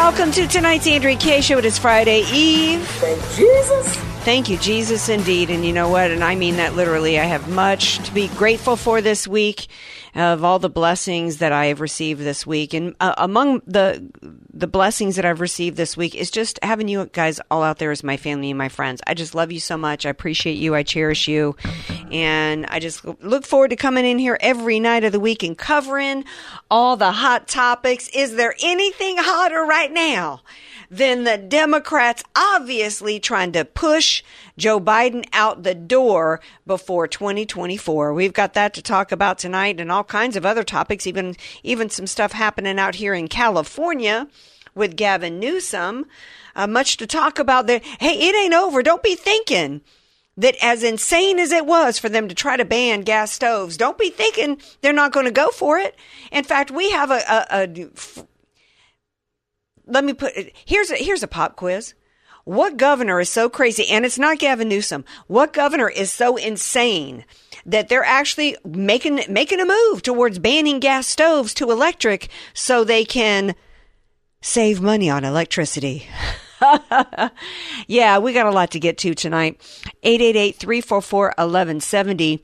Welcome to tonight's Andrea K Show. It is Friday Eve. Thank Jesus. Thank you, Jesus, indeed. And you know what? And I mean that literally. I have much to be grateful for this week of all the blessings that I have received this week. And uh, among the the blessings that I've received this week is just having you guys all out there as my family and my friends. I just love you so much. I appreciate you. I cherish you. And I just look forward to coming in here every night of the week and covering all the hot topics. Is there anything hotter right now? than the Democrats obviously trying to push Joe Biden out the door before 2024. We've got that to talk about tonight and all kinds of other topics, even even some stuff happening out here in California with Gavin Newsom. Uh, much to talk about there. Hey, it ain't over. Don't be thinking that as insane as it was for them to try to ban gas stoves, don't be thinking they're not going to go for it. In fact, we have a, a, a let me put here's a here's a pop quiz. What governor is so crazy and it's not Gavin Newsom. What governor is so insane that they're actually making making a move towards banning gas stoves to electric so they can save money on electricity? yeah, we got a lot to get to tonight. 888-344-1170.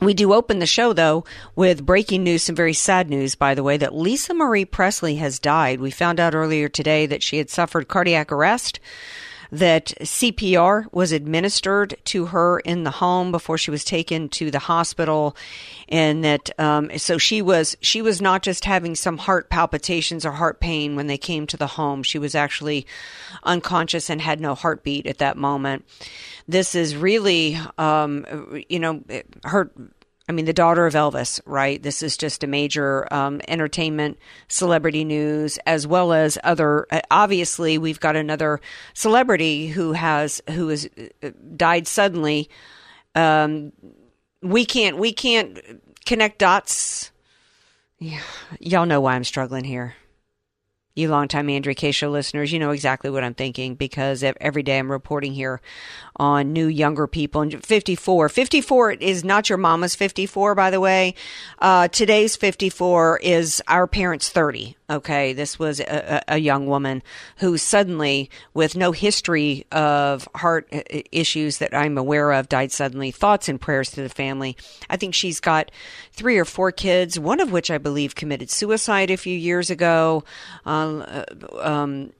We do open the show, though, with breaking news, some very sad news, by the way, that Lisa Marie Presley has died. We found out earlier today that she had suffered cardiac arrest, that CPR was administered to her in the home before she was taken to the hospital, and that um, so she was she was not just having some heart palpitations or heart pain when they came to the home. She was actually unconscious and had no heartbeat at that moment this is really, um, you know, her. I mean, the daughter of Elvis, right? This is just a major um, entertainment celebrity news, as well as other. Obviously, we've got another celebrity who has who has uh, died suddenly. Um, we can't we can't connect dots. Yeah, y'all know why I'm struggling here you longtime Andrea K show listeners, you know exactly what I'm thinking because every day I'm reporting here on new younger people. And 54, 54 is not your mama's 54, by the way. Uh, today's 54 is our parents' 30. Okay, this was a, a, young woman who suddenly, with no history of heart issues that I'm aware of, died suddenly. Thoughts and prayers to the family. I think she's got three or four kids, one of which I believe committed suicide a few years ago. Uh, um,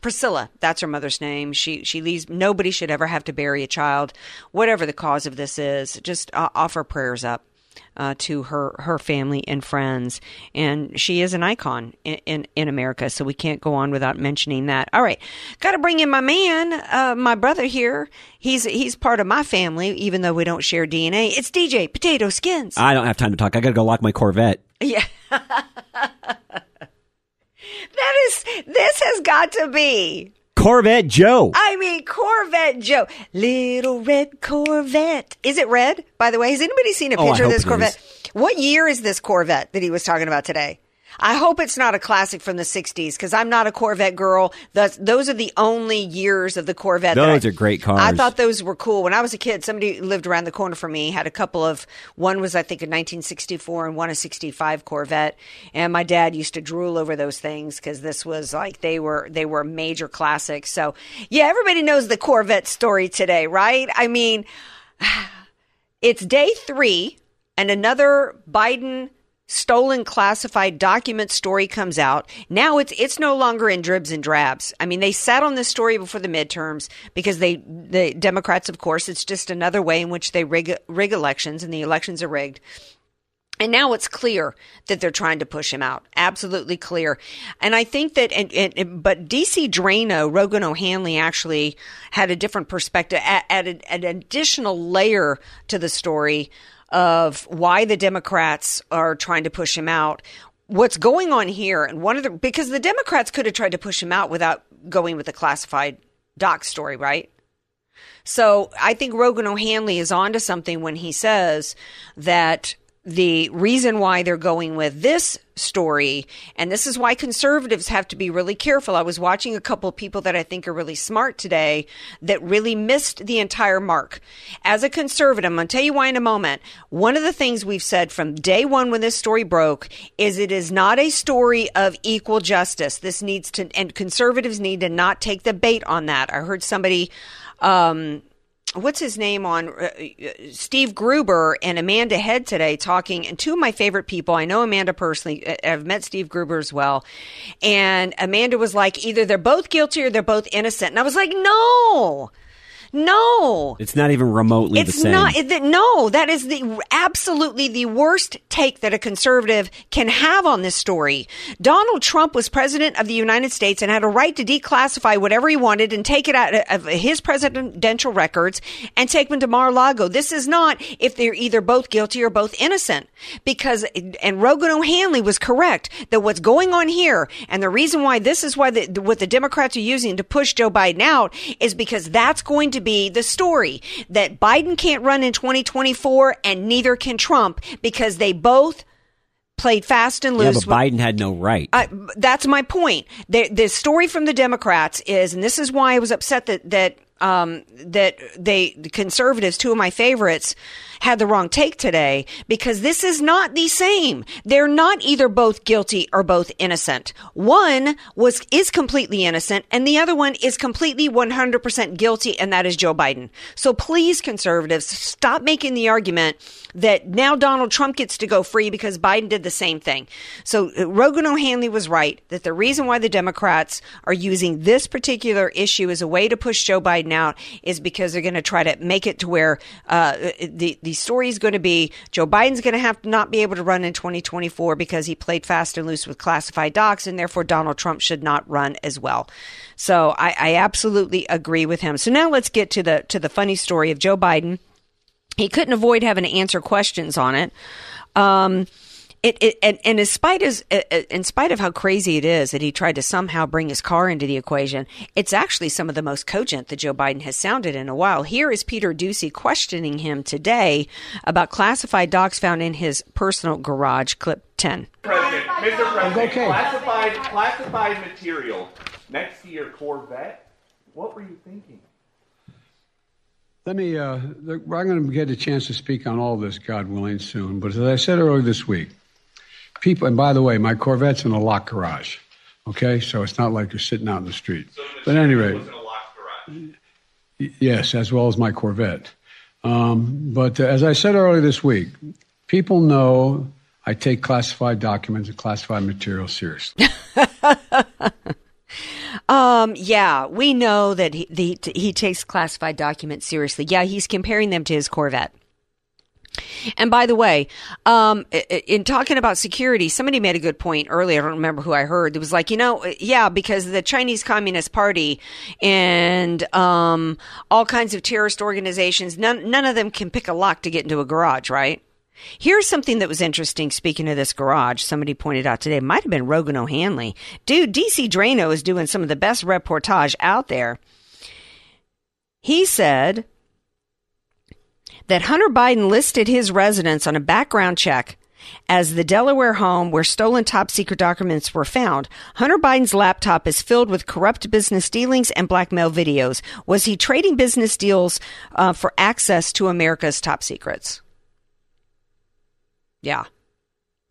Priscilla, that's her mother's name. She she leaves. Nobody should ever have to bury a child, whatever the cause of this is. Just uh, offer prayers up uh, to her her family and friends. And she is an icon in, in, in America, so we can't go on without mentioning that. All right, got to bring in my man, uh, my brother here. He's he's part of my family, even though we don't share DNA. It's DJ Potato Skins. I don't have time to talk. I got to go lock my Corvette. Yeah. That is, this has got to be Corvette Joe. I mean, Corvette Joe. Little red Corvette. Is it red, by the way? Has anybody seen a Oh, picture of this Corvette? What year is this Corvette that he was talking about today? I hope it's not a classic from the 60s because I'm not a Corvette girl. Thus, those are the only years of the Corvette. that Those I- are great cars. I thought those were cool. When I was a kid, somebody lived around the corner from me, had a couple of, one was, I think, a 1964 and one a 65 Corvette. And my dad used to drool over those things because this was like, they were, they were major classics. So, yeah, everybody knows the Corvette story today, right? I mean, it's day three and another Biden stolen classified document story comes out. Now it's it's no longer in dribs and drabs. I mean, they sat on this story before the midterms because they the Democrats, of course, it's just another way in which they rig rig elections, and the elections are rigged. And now it's clear that they're trying to push him out. Absolutely clear. And I think that, and, and, but DC Draino, Rogan O'Handley actually had a different perspective, added an additional layer to the story of why the Democrats are trying to push him out. What's going on here, and one of the, because the Democrats could have tried to push him out without going with the classified doc story, right? So I think Rogan O'Handley is onto something when he says that the reason why they're going with this story, and this is why conservatives have to be really careful. I was watching a couple of people that I think are really smart today that really missed the entire mark. As a conservative, I'm going to tell you why in a moment. One of the things we've said from day one when this story broke is it is not a story of equal justice. This needs to, and conservatives need to not take the bait on that. I heard somebody, um, what's his name on uh, Steve Gruber and Amanda Head today talking, and two of my favorite people. I know Amanda personally. uh, I've met Steve Gruber as well, and Amanda was like, either they're both guilty or they're both innocent, and I was like, no. No, It's not even remotely the same. not. It, no, that is the absolutely the worst take that a conservative can have on this story. Donald Trump was president of the United States and had a right to declassify whatever he wanted and take it out of his presidential records and take them to Mar-a-Lago. This is not if they're either both guilty or both innocent. Because and Rogan O'Handley was correct that what's going on here and the reason why this is why the, what the Democrats are using to push Joe Biden out is because that's going to be the story that Biden can't run in 2024 and neither can Trump because they both played fast and yeah, loose. but with- Biden had no right. I, that's my point. The, the story from the Democrats is, and this is why I was upset that that um, that they the conservatives, two of my favorites, had the wrong take today because this is not the same. They're not either both guilty or both innocent. One was is completely innocent, and the other one is completely 100% guilty, and that is Joe Biden. So please, conservatives, stop making the argument that now Donald Trump gets to go free because Biden did the same thing. So uh, Rogan O'Handley was right that the reason why the Democrats are using this particular issue as a way to push Joe Biden out is because they're going to try to make it to where uh, the the story is going to be Joe Biden's going to have to not be able to run in 2024 because he played fast and loose with classified docs, and therefore Donald Trump should not run as well. So I, I absolutely agree with him. So now let's get to the to the funny story of Joe Biden he couldn't avoid having to answer questions on it. Um, it, it and, and in spite as in spite of how crazy it is that he tried to somehow bring his car into the equation, it's actually some of the most cogent that Joe Biden has sounded in a while. Here is Peter Doocy questioning him today about classified docs found in his personal garage. Clip ten. President, Mr. President, classified classified material next to your Corvette. What were you thinking? Let me, uh, I'm going to get a chance to speak on all this, God willing, soon. But as I said earlier this week, people, and by the way, my Corvette's in a locked garage, okay? So it's not like you're sitting out in the street. But at any rate, Was in a garage. yes, as well as my Corvette. Um, but uh, as I said earlier this week, people know I take classified documents and classified material seriously. Um, yeah, we know that he the, he takes classified documents seriously. Yeah, he's comparing them to his Corvette. And by the way, um, in talking about security, somebody made a good point earlier. I don't remember who I heard. It was like, you know, yeah, because the Chinese Communist Party and um, all kinds of terrorist organizations, none none of them can pick a lock to get into a garage, right? Here's something that was interesting. Speaking of this garage, somebody pointed out today, might have been Rogan O'Handley. Dude, DC Draino is doing some of the best reportage out there. He said that Hunter Biden listed his residence on a background check as the Delaware home where stolen top secret documents were found. Hunter Biden's laptop is filled with corrupt business dealings and blackmail videos. Was he trading business deals uh, for access to America's top secrets? Yeah.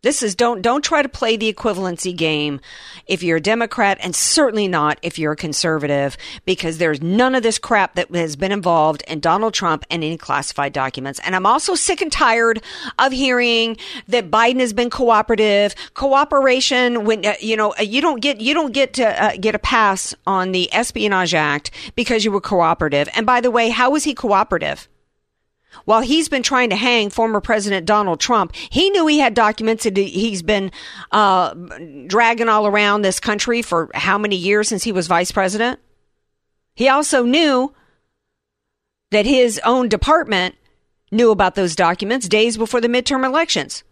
This is don't don't try to play the equivalency game if you're a Democrat and certainly not if you're a conservative because there's none of this crap that has been involved in Donald Trump and any classified documents. And I'm also sick and tired of hearing that Biden has been cooperative. Cooperation when uh, you know uh, you don't get you don't get to uh, get a pass on the Espionage Act because you were cooperative. And by the way, how was he cooperative? While he's been trying to hang former President Donald Trump, he knew he had documents that he's been uh, dragging all around this country for how many years since he was vice president. He also knew that his own department knew about those documents days before the midterm elections.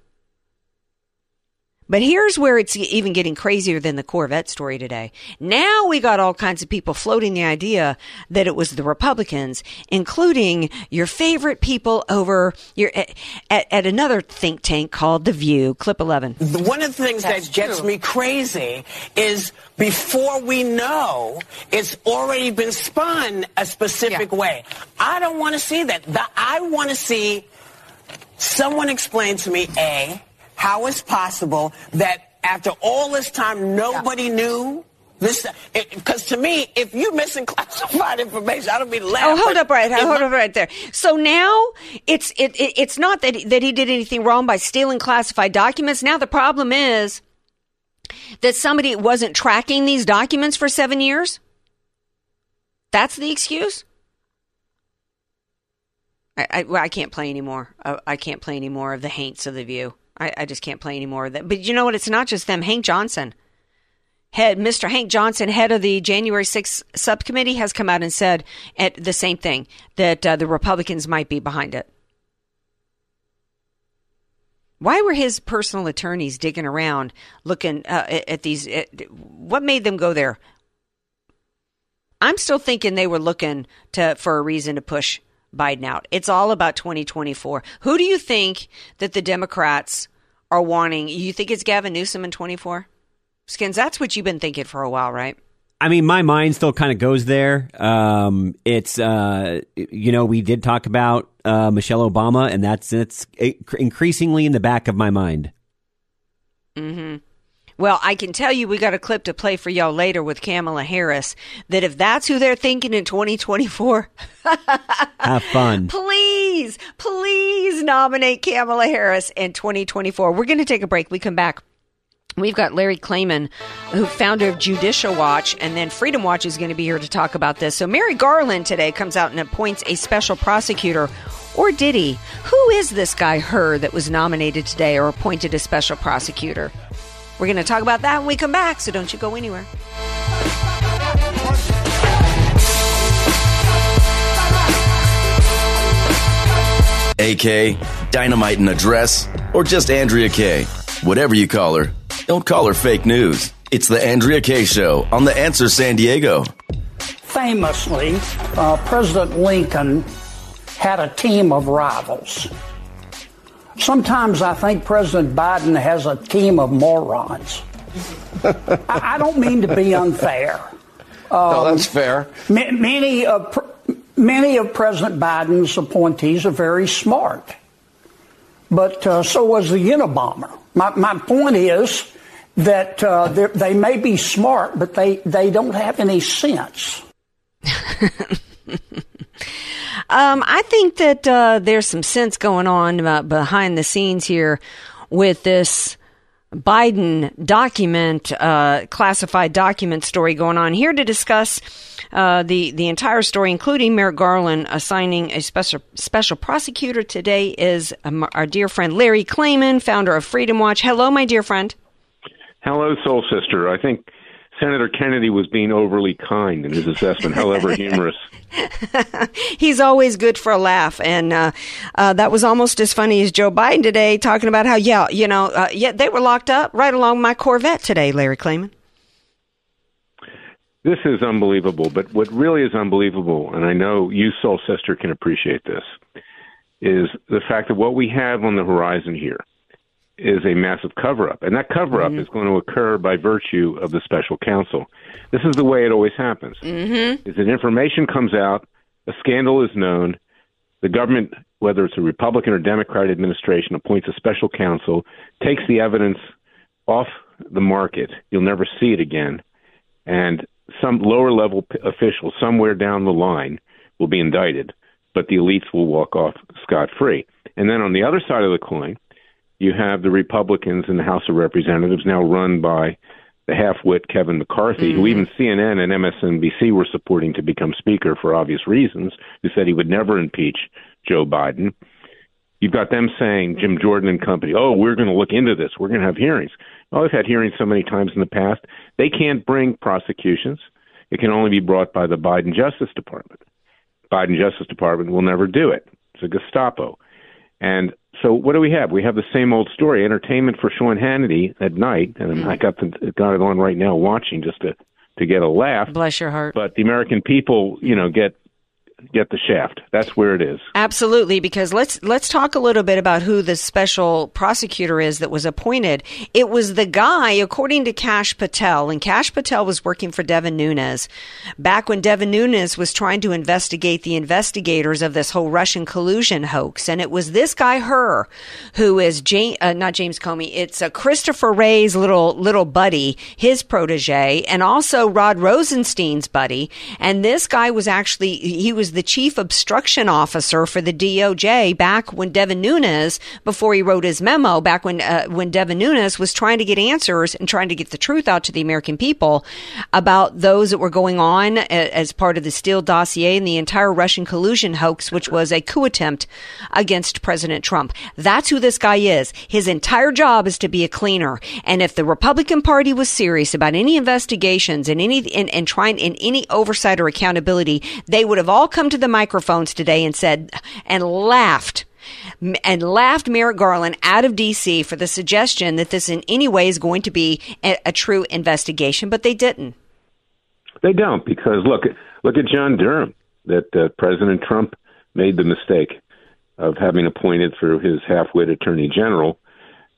But here's where it's even getting crazier than the Corvette story today. Now we got all kinds of people floating the idea that it was the Republicans, including your favorite people over your at, at another think tank called The View. Clip 11. One of the things that gets me crazy is before we know it's already been spun a specific way. I don't want to see that. The- I want to see someone explain to me, A, how it's possible that after all this time nobody knew this because to me if you're missing classified information i don't mean laugh Oh, hold up right, hold up right there. So now it's it, it it's not that he, that he did anything wrong by stealing classified documents. Now the problem is that somebody wasn't tracking these documents for seven years. That's the excuse. I, I, well, I can't play anymore. I, I can't play any more of the haints of the view. I, I just can't play anymore. that. But you know what? It's not just them. Hank Johnson, head Mr. Hank Johnson, head of the January 6th subcommittee, has come out and said at the same thing that uh, the Republicans might be behind it. Why were his personal attorneys digging around looking uh, at, at these? At, what made them go there? I'm still thinking they were looking to for a reason to push Biden out. It's all about 2024. Who do you think that the Democrats are wanting? You think it's Gavin Newsom in 24? Skins, that's what you've been thinking for a while, right? I mean, my mind still kind of goes there. Um, it's uh, you know, we did talk about uh, Michelle Obama, and that's it's increasingly in the back of my mind. Mm-hmm. Well, I can tell you we got a clip to play for y'all later with Kamala Harris that if that's who they're thinking in 2024, Have fun. please, please nominate Kamala Harris in 2024. We're going to take a break. We come back. We've got Larry Klayman, who founder of Judicial Watch, and then Freedom Watch is going to be here to talk about this. So Merrick Garland today comes out and appoints a special prosecutor. Or did he? Who is this guy, Hur, that was nominated today or appointed a special prosecutor? We're going to talk about that when we come back, so don't you go anywhere. AK, Dynamite in a Dress, or just Andrea K. Whatever you call her, don't call her fake news. It's the Andrea K. Show on The Answer San Diego. Famously, uh, President Lincoln had a team of rivals. Sometimes I think President Biden has a team of morons. I, I don't mean to be unfair. no, that's fair. Ma- many of Pre- many of President Biden's appointees are very smart, but uh, so was the Unabomber. My my point is that uh, they're- may be smart, but they they don't have any sense. Um, I think that uh, there's some sense going on uh, behind the scenes here with this Biden document, uh, classified document story going on. Here to discuss uh, the the entire story, including Merrick Garland assigning a special special prosecutor today, is um, our dear friend Larry Klayman, founder of Freedom Watch. Hello, my dear friend. Hello, Soul Sister. I think Senator Kennedy was being overly kind in his assessment, however humorous. He's always good for a laugh, and uh, uh, that was almost as funny as Joe Biden today, talking about how yeah, you know, uh, yeah, they were locked up right along my Corvette today. Larry Klayman. This is unbelievable, but what really is unbelievable, and I know you, Soul Sister, can appreciate this, is the fact that what we have on the horizon here is a massive cover up. And that cover up is going to occur by virtue of the special counsel. This is the way it always happens. Mm-hmm. Is that information comes out, a scandal is known, the government whether it's a Republican or Democrat administration, appoints a special counsel, takes the evidence off the market. You'll never see it again. And some lower level p- official somewhere down the line will be indicted, but the elites will walk off scot free. And then on the other side of the coin, you have the Republicans in the House of Representatives now run by the half-wit Kevin McCarthy, who mm. even CNN and MSNBC were supporting to become Speaker for obvious reasons, who said he would never impeach Joe Biden. You've got them saying, Jim Jordan and company, oh, we're going to look into this. We're going to have hearings. Oh, I've had hearings so many times in the past. They can't bring prosecutions. It can only be brought by the Biden Justice Department. Biden Justice Department will never do it. It's a Gestapo. And so what do we have? We have the same old story, entertainment for Sean Hannity at night, and mm-hmm. I got the got it on right now watching just to to get a laugh. Bless your heart. But the American people, you know, get get the shaft. That's where it is. Absolutely, because let's let's talk a little bit about who the special prosecutor is that was appointed. It was the guy, according to Kash Patel, and Kash Patel was working for Devin Nunes back when Devin Nunes was trying to investigate the investigators of this whole Russian collusion hoax, and it was this guy, Hur, who is uh, not James Comey. It's uh, Christopher Wray's little little buddy, his protege, and also Rod Rosenstein's buddy. And this guy was actually he was the chief obstruction officer for the DOJ back when Devin Nunes, before he wrote his memo, back when uh, when Devin Nunes was trying to get answers and trying to get the truth out to the American people about those that were going on a- as part of the Steele dossier and the entire Russian collusion hoax, which was a coup attempt against President Trump. That's who this guy is. His entire job is to be a cleaner. And if the Republican Party was serious about any investigations and any and, and trying in any oversight or accountability, they would have all come to the microphones today and said and laughed and laughed Merrick Garland out of D.C. for the suggestion that this in any way is going to be a, a true investigation, but they didn't. They don't because look look at John Durham that uh, President Trump made the mistake of having appointed through his half-wit Attorney General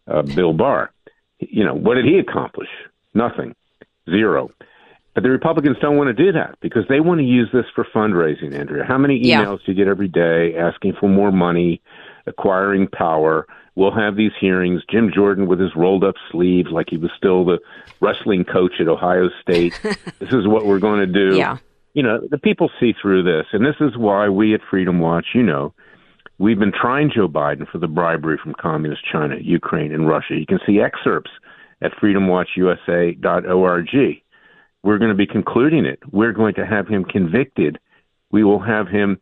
uh, Bill Barr. You know what did he accomplish? Nothing, zero. But the Republicans don't want to do that because they want to use this for fundraising. Andrea, how many Yeah. emails do you get every day asking for more money, acquiring power? We'll have these hearings. Jim Jordan with his rolled up sleeves, like he was still the wrestling coach at Ohio State. this is what we're going to do. Yeah. You know, the people see through this, and this is why we at Freedom Watch, you know, we've been trying Joe Biden for the bribery from communist China, Ukraine, and Russia. You can see excerpts at freedomwatchusa.org. We're going to be concluding it. We're going to have him convicted. We will have him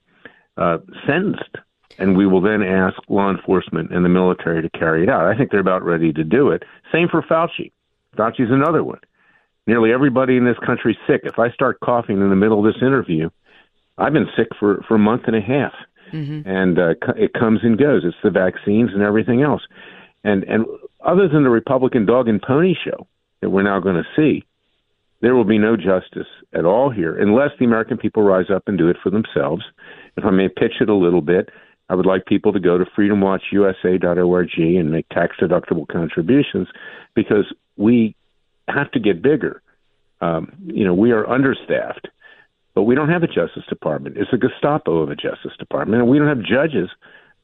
uh, sentenced, and we will then ask law enforcement and the military to carry it out. I think they're about ready to do it. Same for Fauci. Fauci's another one. Nearly everybody in this country is sick. If I start coughing in the middle of this interview, I've been sick for, for a month and a half and uh, it comes and goes. It's the vaccines and everything else. And and other than the Republican dog and pony show that we're now going to see, there will be no justice at all here unless the American people rise up and do it for themselves. If I may pitch it a little bit, I would like people to go to freedomwatchusa.org and make tax deductible contributions because we have to get bigger. Um, you know, we are understaffed but we don't have a Justice Department. It's a Gestapo of a Justice Department, and we don't have judges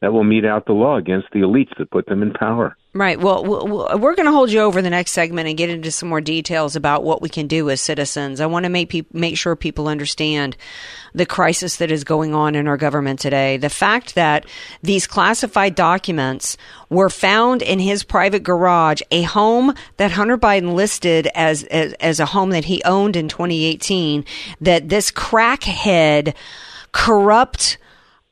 that will mete out the law against the elites that put them in power. Right. Well, we're going to hold you over the next segment and get into some more details about what we can do as citizens. I want to make peop- make sure people understand the crisis that is going on in our government today. The fact that these classified documents were found in his private garage, a home that Hunter Biden listed as as, as a home that he owned in 2018, that this crackhead, corrupt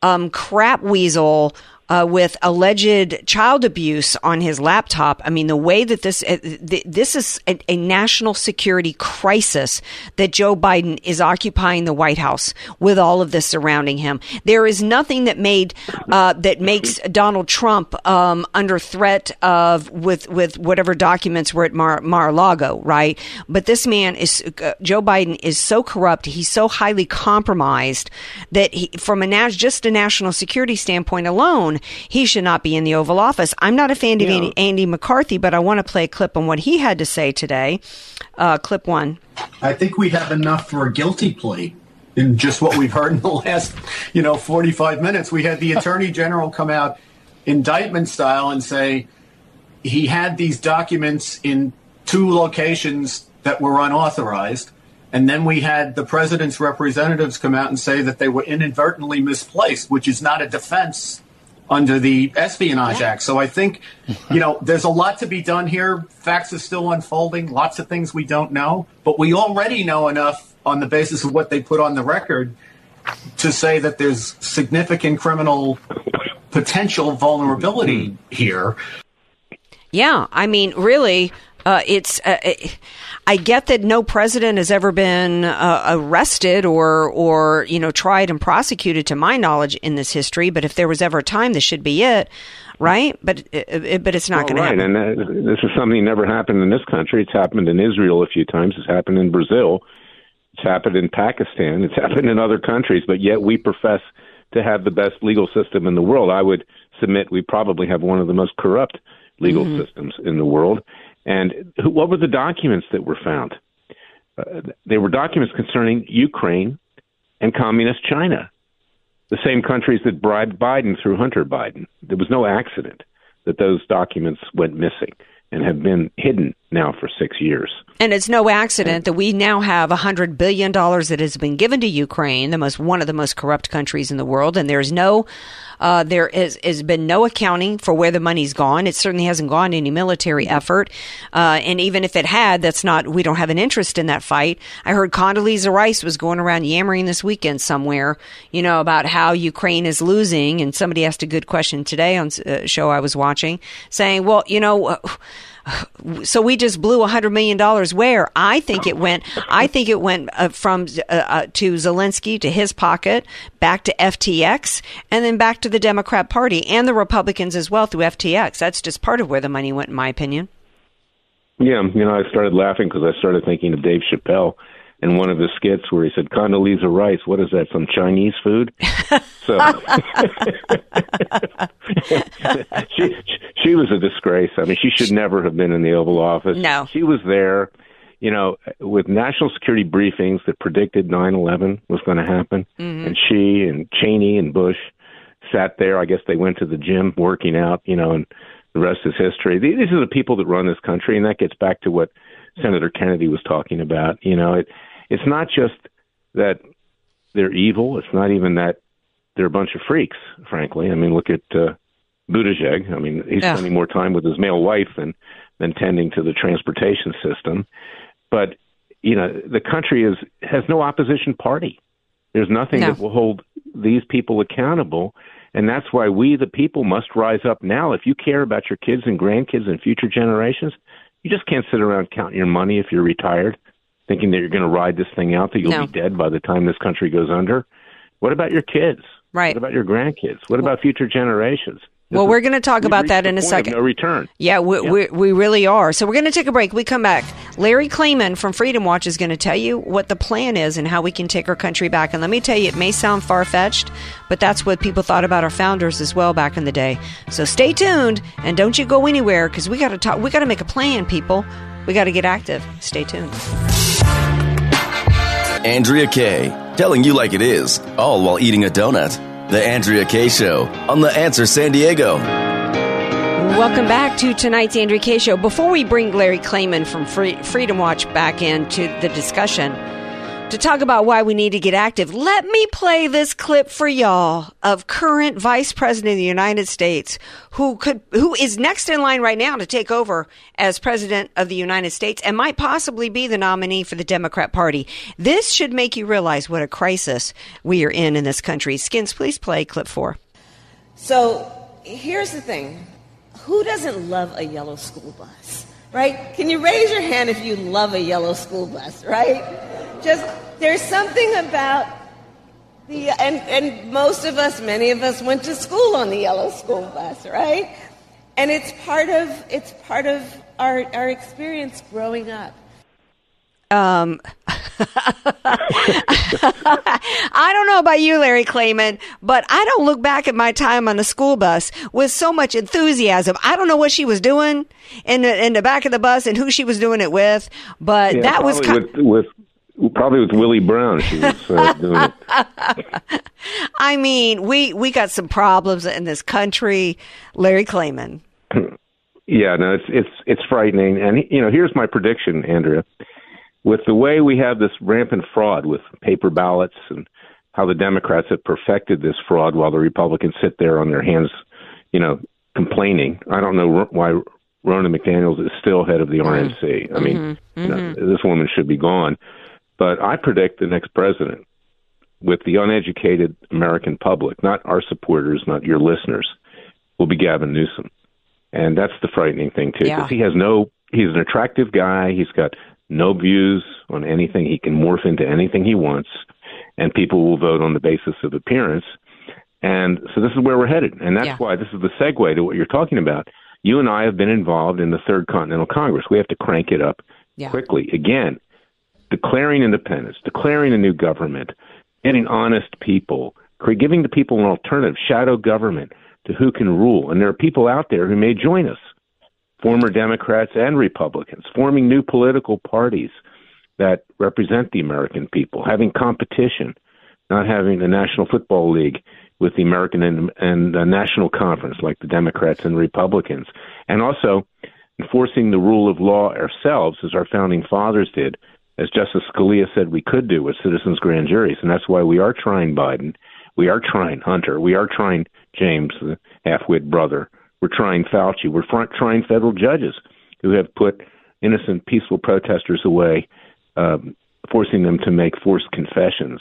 um, crap weasel uh, with alleged child abuse on his laptop. I mean, the way that this uh, th- this is a, a national security crisis that Joe Biden is occupying the White House with all of this surrounding him. There is nothing that made uh, that makes Donald Trump um, under threat of with with whatever documents were at Mar- Mar-a-Lago, right? But this man is uh, Joe Biden is so corrupt. He's so highly compromised that he, from a nas- just a national security standpoint alone, he should not be in the Oval Office. I'm not a fan of Yeah. Andy, Andy McCarthy, but I want to play a clip on what he had to say today. Uh, clip one. I think we have enough for a guilty plea. in just what we've heard in the last, you know, 45 minutes. We had the attorney general come out indictment style and say he had these documents in two locations that were unauthorized. And then we had the president's representatives come out and say that they were inadvertently misplaced, which is not a defense under the Espionage Act. So I think, you know, there's a lot to be done here. Facts are still unfolding, lots of things we don't know, but we already know enough on the basis of what they put on the record to say that there's significant criminal potential vulnerability here. Yeah, I mean, really, uh, it's. Uh, it, I get that no president has ever been uh, arrested or, or you know, tried and prosecuted, to my knowledge, in this history. But if there was ever a time, this should be it, right? But it, but it's not Well, going right, to happen. and uh, this is something that never happened in this country. It's happened in Israel a few times. It's happened in Brazil. It's happened in Pakistan. It's happened in other countries. But yet we profess to have the best legal system in the world. I would submit we probably have one of the most corrupt legal Mm-hmm. systems in the world. And what were the documents that were found? Uh, they were documents concerning Ukraine and communist China, the same countries that bribed Biden through Hunter Biden. There was no accident that those documents went missing and have been hidden now for six years. And it's no accident that we now have $100 billion that has been given to Ukraine, the most, one of the most corrupt countries in the world. And there's no, uh, there is, has been no accounting for where the money's gone. It certainly hasn't gone to any military effort. Uh, and even if it had, that's not, we don't have an interest in that fight. I heard Condoleezza Rice was going around yammering this weekend somewhere, you know, about how Ukraine is losing. And somebody asked a good question today on a show I was watching saying, well, you know, uh, so we just blew a hundred million dollars. Where I think it went, I think it went uh, from uh, uh, to Zelensky to his pocket, back to FTX, and then back to the Democrat Party and the Republicans as well through FTX. That's just part of where the money went, in my opinion. Yeah, you know, I started laughing because I started thinking of Dave Chappelle and one of his skits where he said, Condoleezza Rice, what is that, some Chinese food? So she, she was a disgrace. I mean, she should never have been in the Oval Office. No. She was there, you know, with national security briefings that predicted 9 11 was going to happen. Mhm. And she and Cheney and Bush sat there. I guess they went to the gym working out, you know, and the rest is history. These are the people that run this country, and that gets back to what Senator Kennedy was talking about. You know, it it's not just that they're evil. It's not even that they're a bunch of freaks. Frankly, I mean, look at uh, Buttigieg. I mean, he's Yeah. spending more time with his male wife than than tending to the transportation system. But you know, the country is has no opposition party. There's nothing No. that will hold these people accountable. And that's why we, the people, must rise up now. If you care about your kids and grandkids and future generations, you just can't sit around counting your money if you're retired, thinking that you're going to ride this thing out, that you'll No. be dead by the time this country goes under. What about your kids? Right. What about your grandkids? What about future generations? This Well, is- we're going to talk about that in a second. No return. Yeah, we, We, we really are. So we're going to take a break. We come back. Larry Klayman from Freedom Watch is going to tell you what the plan is and how we can take our country back. And let me tell you, it may sound far fetched, but that's what people thought about our founders as well back in the day. So stay tuned and don't you go anywhere because we got to talk. We got to make a plan, people. We got to get active. Stay tuned. Andrea Kay, telling you like it is, all while eating a donut. The Andrea Kay Show on The Answer San Diego. Welcome back to tonight's Andrea K Show. Before we bring Larry Klayman from Free- Freedom Watch back into the discussion to talk about why we need to get active, let me play this clip for y'all of current Vice President of the United States who could who is next in line right now to take over as President of the United States and might possibly be the nominee for the Democrat Party. This should make you realize what a crisis we are in in this country. Skins, please play clip 4. So here's the thing who doesn't love a yellow school bus, right? Can you raise your hand if you love a yellow school bus, right? Just, there's something about the, and, and most of us, many of us went to school on the yellow school bus, right? And it's part of, it's part of our, our experience growing up. Um, I don't know about you, Larry Klayman, but I don't look back at my time on the school bus with so much enthusiasm. I don't know what she was doing in the, in the back of the bus and who she was doing it with, but Yeah, that was probably kind with, with Probably with Willie Brown. She was uh, doing it. I mean, we we got some problems in this country. Larry Klayman. Yeah, no, it's it's it's frightening. And you know, here's my prediction, Andrea. With the way we have this rampant fraud with paper ballots and how the Democrats have perfected this fraud while the Republicans sit there on their hands, you know, complaining. I don't know why Ronna McDaniels is still head of the RNC. I mean, Mhm, you know, mhm. this woman should be gone. But I predict the next president, with the uneducated American public, not our supporters, not your listeners, will be Gavin Newsom. And that's the frightening thing too, Yeah. because he has no. He's an attractive guy. He's got no views on anything. He can morph into anything he wants, and people will vote on the basis of appearance. And so this is where we're headed, and that's Yeah. why this is the segue to what you're talking about. You and I have been involved in the Third Continental Congress. We have to crank it up Yeah. quickly again, declaring independence, declaring a new government, getting honest people, giving the people an alternative, shadow government to who can rule. And there are people out there who may join us, former Democrats and Republicans, forming new political parties that represent the American people, having competition, not having the National Football League with the American and, and the National Conference like the Democrats and Republicans, and also enforcing the rule of law ourselves, as our founding fathers did, as Justice Scalia said we could do with citizens' grand juries, and that's why we are trying Biden, we are trying Hunter, we are trying James, the half-wit brother, we're trying Fauci, we're front trying federal judges who have put innocent, peaceful protesters away, um, forcing them to make forced confessions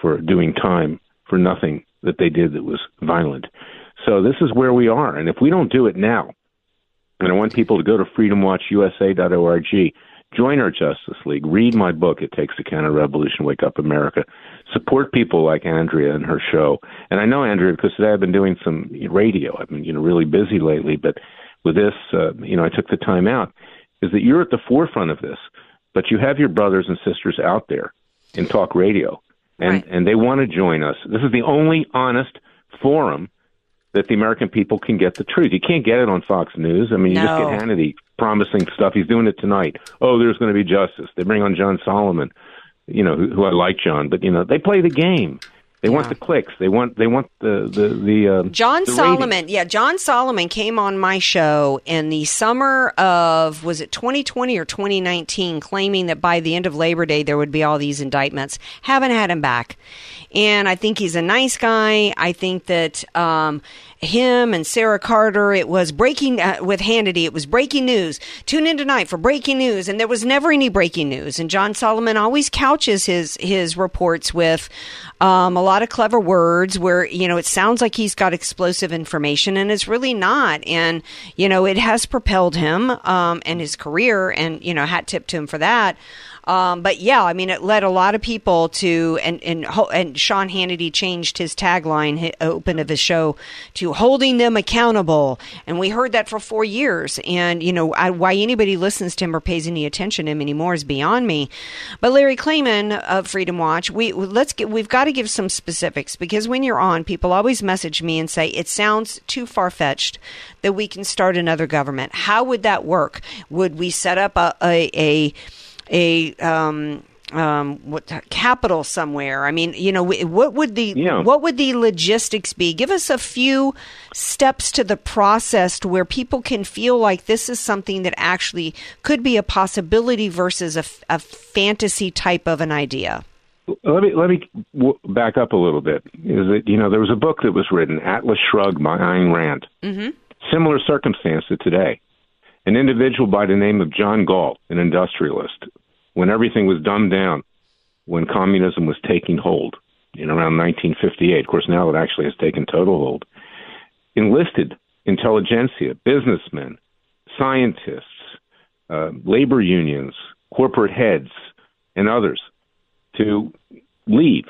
for doing time for nothing that they did that was violent. So this is where we are, and if we don't do it now, and I want people to go to freedomwatchusa.org, join our Justice League, read my book, It Takes a Counter Revolution, Wake Up America, support people like Andrea and her show. And I know Andrea because today I've been doing some radio. I've been, you know, really busy lately, but with this, uh, you know, I took the time out. Is that you're at the forefront of this, but you have your brothers and sisters out there in talk radio, and and they want to join us. This is the only honest forum that the American people can get the truth. You can't get it on Fox News. I mean, you just get Hannity promising stuff. He's doing it tonight. Oh, there's going to be justice. They bring on John Solomon, you know, who, who I like John, but you know, they play the game. They want the clicks. They want they want the the the uh, John the ratings. Solomon, yeah, John Solomon came on my show in the summer of was it 2020 or 2019, claiming that by the end of Labor Day there would be all these indictments. Haven't had him back, and I think he's a nice guy. I think that um, him and Sarah Carter, it was breaking uh, with Hannity. It was breaking news. Tune in tonight for breaking news, and there was never any breaking news. And John Solomon always couches his his reports with um, a lot of clever words, where you know it sounds like he's got explosive information, and it's really not. And you know it has propelled him um, and his career, and you know hat tip to him for that. Um, but yeah, I mean, it led a lot of people to, and and and Sean Hannity changed his tagline, hi- open of his show, to holding them accountable, and we heard that for four years. And you know, I, why anybody listens to him or pays any attention to him anymore is beyond me. But Larry Klayman of Freedom Watch, we let's get, we've got to give some specifics because when you're on, people always message me and say it sounds too far fetched that we can start another government. How would that work? Would we set up a a, a a um, um, what capital somewhere? I mean, you know, what would the Yeah. what would the logistics be? Give us a few steps to the process to where people can feel like this is something that actually could be a possibility versus a, a fantasy type of an idea. Let me let me w- back up a little bit. Is that you know there was a book that was written, Atlas Shrugged by Ayn Rand. Mm-hmm. Similar circumstance to today. An individual by the name of John Galt, an industrialist, when everything was dumbed down, when communism was taking hold in around 1958. Of course, now it actually has taken total hold. Enlisted intelligentsia, businessmen, scientists, uh, labor unions, corporate heads, and others to leave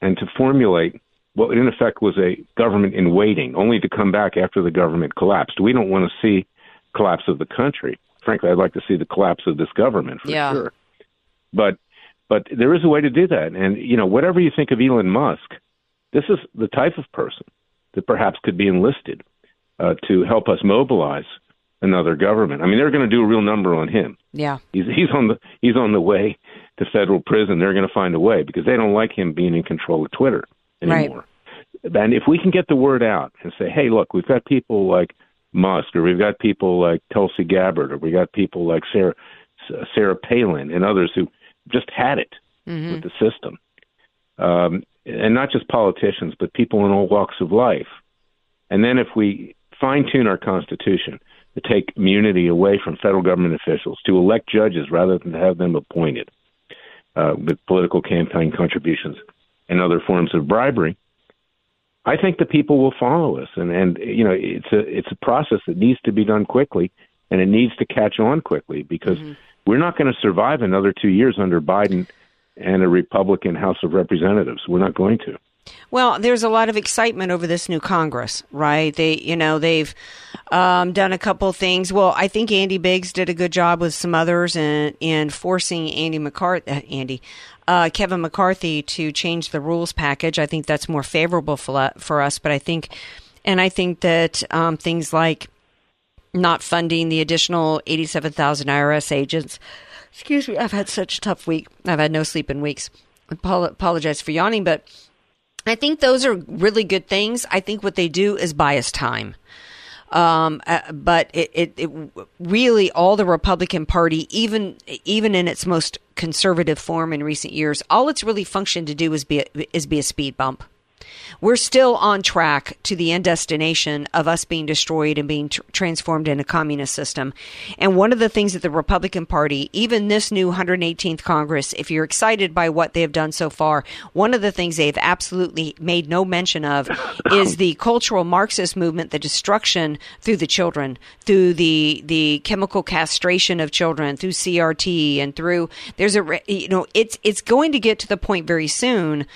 and to formulate what in effect was a government in waiting, only to come back after the government collapsed. We don't want to see collapse of the country. Frankly, I'd like to see the collapse of this government for Yeah. sure. But but there is a way to do that. And you know, whatever you think of Elon Musk, this is the type of person that perhaps could be enlisted uh, to help us mobilize another government. I mean, they're going to do a real number on him. Yeah. He's he's on the he's on the way to federal prison, they're going to find a way because they don't like him being in control of Twitter anymore. And if we can get the word out and say, hey, look, we've got people like Musk, or we've got people like Tulsi Gabbard, or we got people like Sarah Sarah Palin and others who just had it Mm-hmm. with the system, um, and not just politicians, but people in all walks of life. And then if we fine tune our constitution to take immunity away from federal government officials, to elect judges rather than to have them appointed uh, with political campaign contributions and other forms of bribery, I think the people will follow us. And, and you know, it's a it's a process that needs to be done quickly, and it needs to catch on quickly because we're not going to survive another two years under Biden and a Republican House of Representatives. We're not going to. Well, there's a lot of excitement over this new Congress, right? They, you know, they've um, done a couple things. Well, I think Andy Biggs did a good job with some others in, in forcing Andy McCarthy, uh, Andy, uh, Kevin McCarthy to change the rules package. I think that's more favorable for, for us. But I think, and I think that um, things like not funding the additional 87,000 IRS agents. Excuse me, I've had such a tough week. I've had no sleep in weeks. Apol- apologize for yawning, but I think those are really good things. I think what they do is buy us time. Um, uh, but it, it, it really all the Republican Party, even even in its most conservative form in recent years, all it's really functioned to do is be a, is be a speed bump. We're still on track to the end destination of us being destroyed and being tr- transformed in a communist system. And one of the things that the Republican Party, even this new 118th Congress, if you're excited by what they have done so far, one of the things they've absolutely made no mention of is the cultural Marxist movement, the destruction through the children, through the the chemical castration of children, through CRT, and through there's a you know it's it's going to get to the point very soon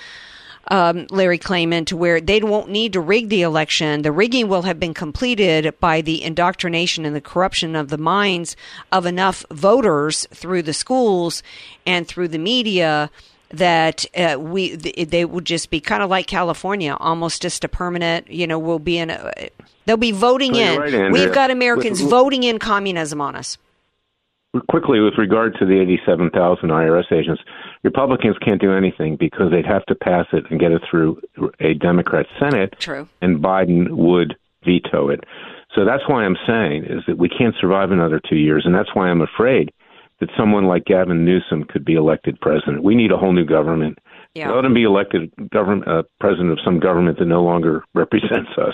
um, Larry Klayman, to where they won't need to rig the election. The rigging will have been completed by the indoctrination and the corruption of the minds of enough voters through the schools and through the media that uh, we th- they would just be kind of like California, almost just a permanent. You know, we'll be in. A, they'll be voting you're in. right, We've got Americans With- voting in communism on us. quickly with regard to the 87,000 IRS agents, Republicans can't do anything because they'd have to pass it and get it through a Democrat Senate. True. And Biden would veto it. So that's why I'm saying is that we can't survive another two years, and that's why I'm afraid that someone like Gavin Newsom could be elected president. We need a whole new government. Yeah. Let him be elected government uh, president of some government that no longer represents us.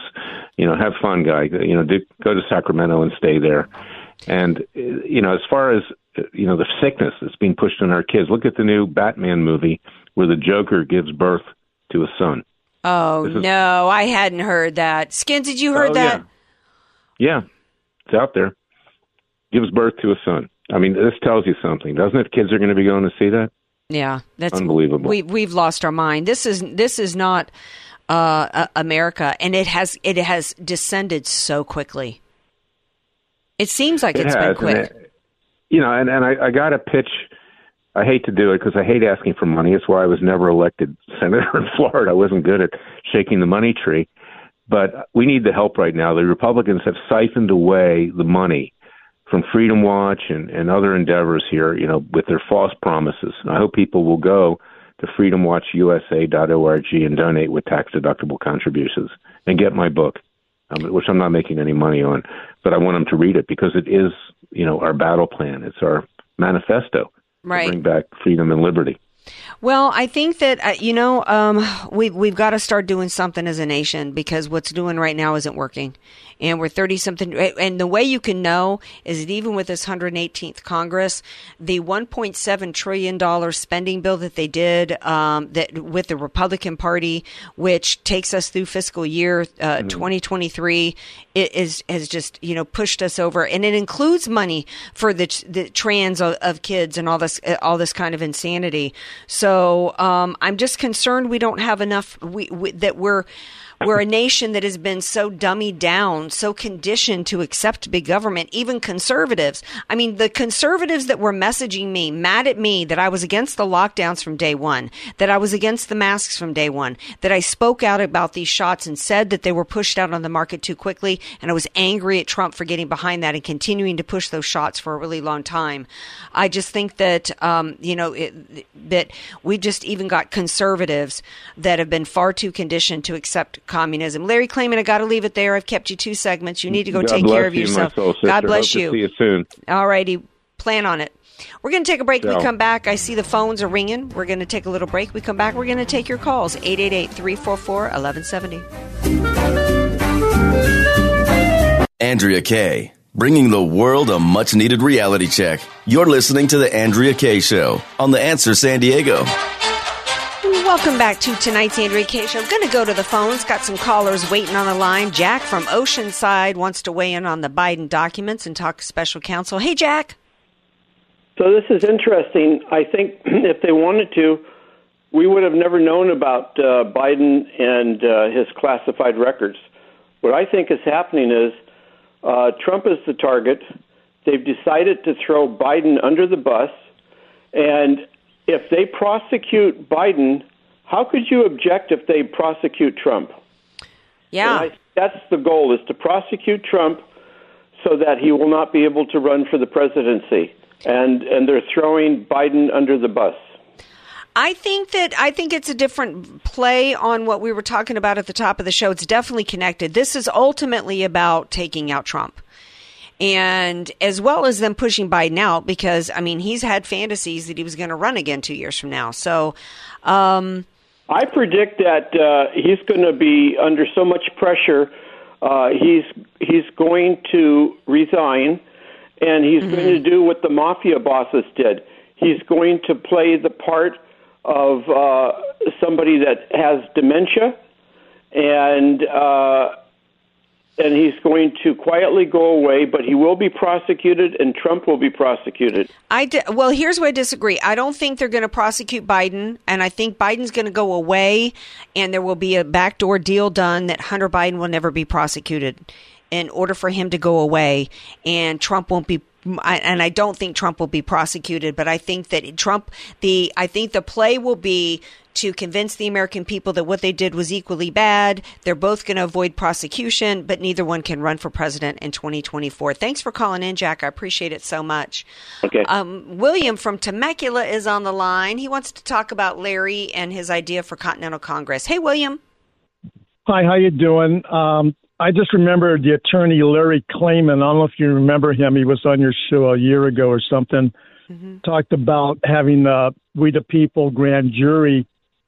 You know, have fun, guy. You know, do, go to Sacramento and stay there. And uh, you know, as far as you know, the sickness that's being pushed on our kids. Look at the new Batman movie where the Joker gives birth to a son. Oh is- no, I hadn't heard that. Skins, did you heard Oh, that? Yeah, it's out there. Gives birth to a son. I mean, this tells you something, doesn't it? Kids are going to be going to see that. Yeah, that's Unbelievable. We we've lost our mind. This is this is not uh, America, and it has it has descended so quickly. It seems like It it's has, been quick. it- you know, and, and I, I got to pitch. I hate to do it because I hate asking for money. It's why I was never elected senator in Florida. I wasn't good at shaking the money tree. But we need the help right now. The Republicans have siphoned away the money from Freedom Watch and, and other endeavors here, you know, with their false promises. And I hope people will go to freedomwatchusa.org and donate with tax deductible contributions and get my book, um, which I'm not making any money on, but I want them to read it because it is, you know, our battle plan. It's our manifesto Right. to bring back freedom and liberty. Well, I think that uh, you know um, we we've got to start doing something as a nation because what's doing right now isn't working, and we're thirty something. And the way you can know is that even with this 118th Congress, the 1.7 trillion dollar spending bill that they did um, that with the Republican Party, which takes us through fiscal year uh, 2023, it is has just you know pushed us over, and it includes money for the the trans of, of kids and all this all this kind of insanity. So um, I'm just concerned we don't have enough. We, we that we're We're a nation that has been so dummied down, so conditioned to accept big government, even conservatives. I mean, the conservatives that were messaging me, mad at me that I was against the lockdowns from day one, that I was against the masks from day one, that I spoke out about these shots and said that they were pushed out on the market too quickly, and I was angry at Trump for getting behind that and continuing to push those shots for a really long time. I just think that, um, you know, it, that we just even got conservatives that have been far too conditioned to accept communism. Larry Klayman, I got to leave it there. I've kept you two segments. You need to go God take care of you, yourself. Soul. God bless Hope you. To see you soon. All righty. Plan on it. We're going to take a break. We come back. I see the phones are ringing. We're going to take a little break. We come back. We're going to take your calls 888 344 1170. Andrea Kay, bringing the world a much needed reality check. You're listening to The Andrea Kay Show on The Answer San Diego. Welcome back to tonight's Andrea Kay Show. Going to go to the phones. Got some callers waiting on the line. Jack from Oceanside wants to weigh in on the Biden documents and talk to special counsel. Hey, Jack. So this is interesting. I think if they wanted to, we would have never known about uh, Biden and uh, his classified records. What I think is happening is uh, Trump is the target. They've decided to throw Biden under the bus, and if they prosecute Biden, how could you object if they prosecute Trump? Yeah. I, that's the goal: is to prosecute Trump so that he will not be able to run for the presidency. And and they're throwing Biden under the bus. I think that I think it's a different play on what we were talking about at the top of the show. It's definitely connected. This is ultimately about taking out Trump. And as well as them pushing Biden out because I mean he's had fantasies that he was going to run again 2 years from now. So um I predict that uh, he's going to be under so much pressure. Uh, he's he's going to resign, and he's going to do what the mafia bosses did. He's going to play the part of uh, somebody that has dementia, and uh, and he's going to quietly go away. But he will be prosecuted, and Trump will be prosecuted. I di- well, here's where I disagree. I don't think they're going to prosecute Biden, and I think Biden's going to go away, and there will be a backdoor deal done that Hunter Biden will never be prosecuted in order for him to go away, and Trump won't be. I- And I don't think Trump will be prosecuted, but I think that Trump, the I think the play will be to convince the American people that what they did was equally bad. They're both going to avoid prosecution, but neither one can run for president in 2024. Thanks for calling in, Jack. I appreciate it so much. Okay. Um, William from Temecula is on the line. He wants to talk about Larry and his idea for Continental Congress. Hey, William. Hi, how you doing? Um, I just remember the attorney Larry Klayman. I don't know if you remember him. He was on your show a year ago or something. Talked about having uh, we the people grand jury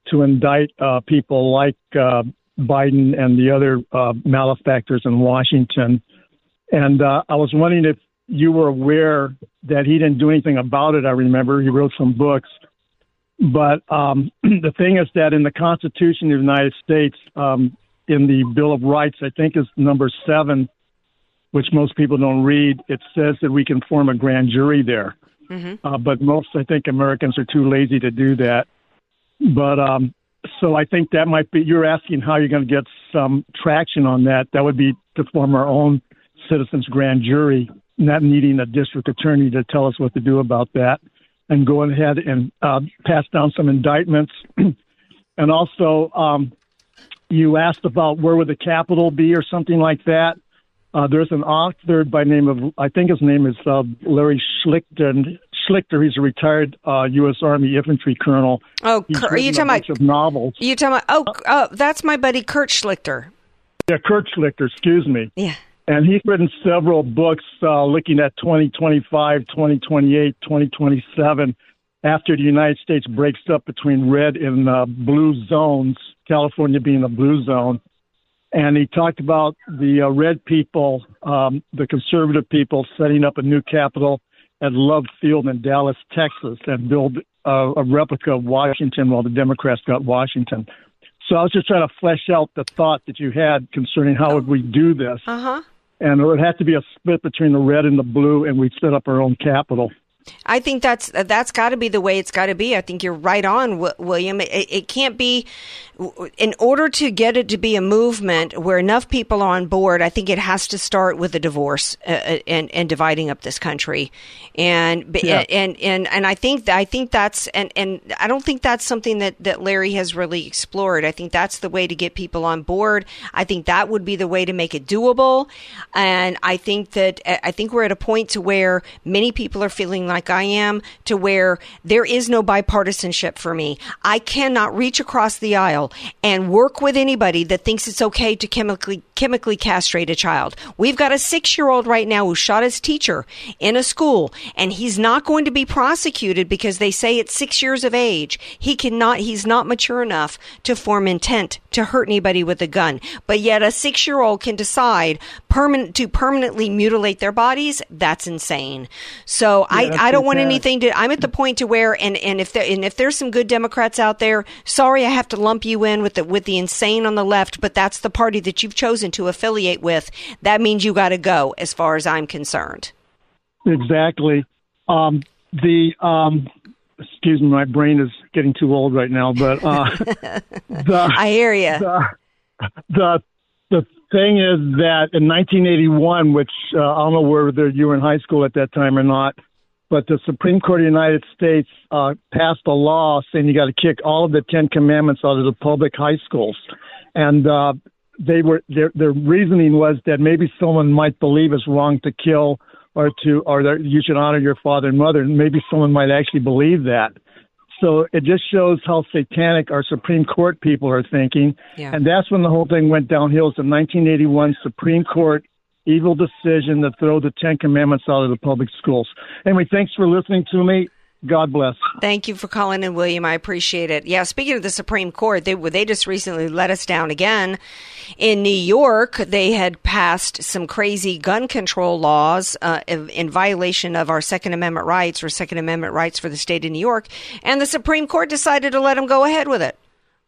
to indict uh, people like uh, Biden and the other uh, malefactors in Washington. And uh, I was wondering if you were aware that he didn't do anything about it. I remember he wrote some books. But um, the thing is that in the Constitution of the United States, um, in the Bill of Rights, I think is number seven, which most people don't read, it says that we can form a grand jury there. Uh, but most, I think, Americans are too lazy to do that. But um, so I think that might be. You're asking how you're going to get some traction on that. That would be to form our own citizens grand jury, not needing a district attorney to tell us what to do about that, and go ahead and uh, pass down some indictments. and also, um, you asked about where would the capital be or something like that. Uh, there's an author by name of I think his name is uh, Larry Schlichter. Schlichter. He's a retired uh, U.S. Army infantry colonel. Oh, Kurt, are you talking a about of novels? You talking about? Oh, oh, that's my buddy Kurt Schlichter. Yeah, Kurt Schlichter. Excuse me. Yeah. And he's written several books uh, looking at 2025, 2028, 2027, after the United States breaks up between red and uh, blue zones, California being a blue zone. And he talked about the uh, red people, um, the conservative people, setting up a new capital at Love Field in Dallas, Texas, and build uh, a replica of Washington while the Democrats got Washington. So I was just trying to flesh out the thought that you had concerning how would we do this Uh huh. and it would have to be a split between the red and the blue, and we'd set up our own capital. I think that's that's got to be the way it's got to be. I think you're right on, w- William. It, it can't be. In order to get it to be a movement where enough people are on board, I think it has to start with a divorce uh, uh, and and dividing up this country, and Yeah. and and and I think I think that's and and I don't think that's something that that Larry has really explored. I think that's the way to get people on board. I think that would be the way to make it doable, and I think that I think we're at a point to where many people are feeling like I am, to where there is no bipartisanship for me. I cannot reach across the aisle and work with anybody that thinks it's okay to chemically chemically castrate a child. We've got a six year old right now who shot his teacher in a school, and he's not going to be prosecuted because they say it's six years of age. He cannot. He's not mature enough to form intent to hurt anybody with a gun. But yet, a six year old can decide permanent to permanently mutilate their bodies. That's insane. So Yeah, I, I don't want bad. anything to. I'm at the point to where, and and if there and if there's some good Democrats out there, sorry, I have to lump you in with the with the insane on the left. But that's the party that you've chosen to affiliate with. That means you got to go, as far as I'm concerned. Exactly. Um, the um, excuse me, my brain is getting too old right now, but uh, the, I hear you. The the thing is that in 1981, which uh, I don't know whether you were in high school at that time or not, but the Supreme Court of the United States uh, passed a law saying you got to kick all of the Ten Commandments out of the public high schools, and uh, they were their their reasoning was that maybe someone might believe it's wrong to kill or to or that you should honor your father and mother, and maybe someone might actually believe that. So it just shows how satanic our Supreme Court people are thinking. Yeah. And that's when the whole thing went downhill. It's the 1981 Supreme Court evil decision to throw the Ten Commandments out of the public schools. Anyway, thanks for listening to me. God bless. Thank you for calling in, William. I appreciate it. Yeah, speaking of the Supreme Court, they they just recently let us down again. In New York, they had passed some crazy gun control laws uh, in in violation of our Second Amendment rights or Second Amendment rights for the state of New York, and the Supreme Court decided to let them go ahead with it.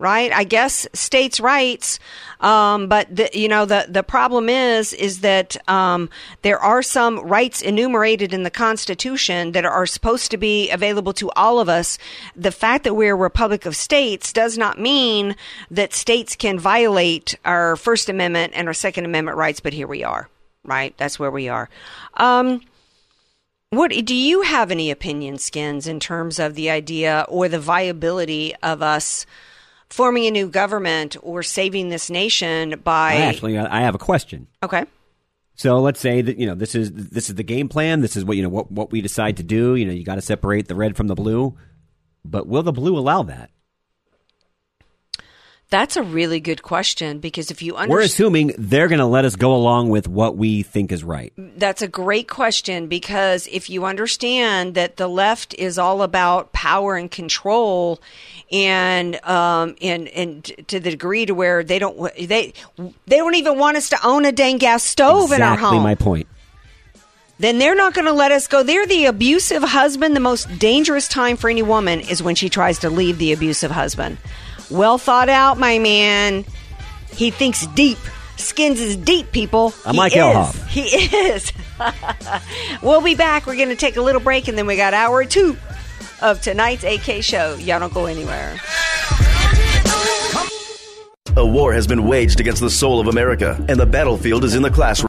Right, I guess states' rights, um, but the, you know the the problem is is that um, there are some rights enumerated in the Constitution that are supposed to be available to all of us. The fact that we're a republic of states does not mean that states can violate our First Amendment and our Second Amendment rights. But here we are, right? That's where we are. Um, what do you have any opinion, Skins, in terms of the idea or the viability of us? Forming a new government or saving this nation by I actually, uh, I have a question. okay So let's say that you know this is this is the game plan. This is what you know what what we decide to do. You know, you got to separate the red from the blue. But will the blue allow that? that's a really good question because if you We're assuming they're going to let us go along with what we think is right. That's a great question because if you understand that the left is all about power and control, and um, and and to the degree to where they don't they they don't even want us to own a dang gas stove in our exactly home. my point. then they're not going to let us go. They're the abusive husband. The most dangerous time for any woman is when she tries to leave the abusive husband. Well thought out, my man. He thinks deep. Skins is deep, people. I'm He like is. Elhoff. He is. we'll be back. We're going to take a little break, and then we got hour two of tonight's AK show. Y'all don't go anywhere. A war has been waged against the soul of America, and the battlefield is in the classroom.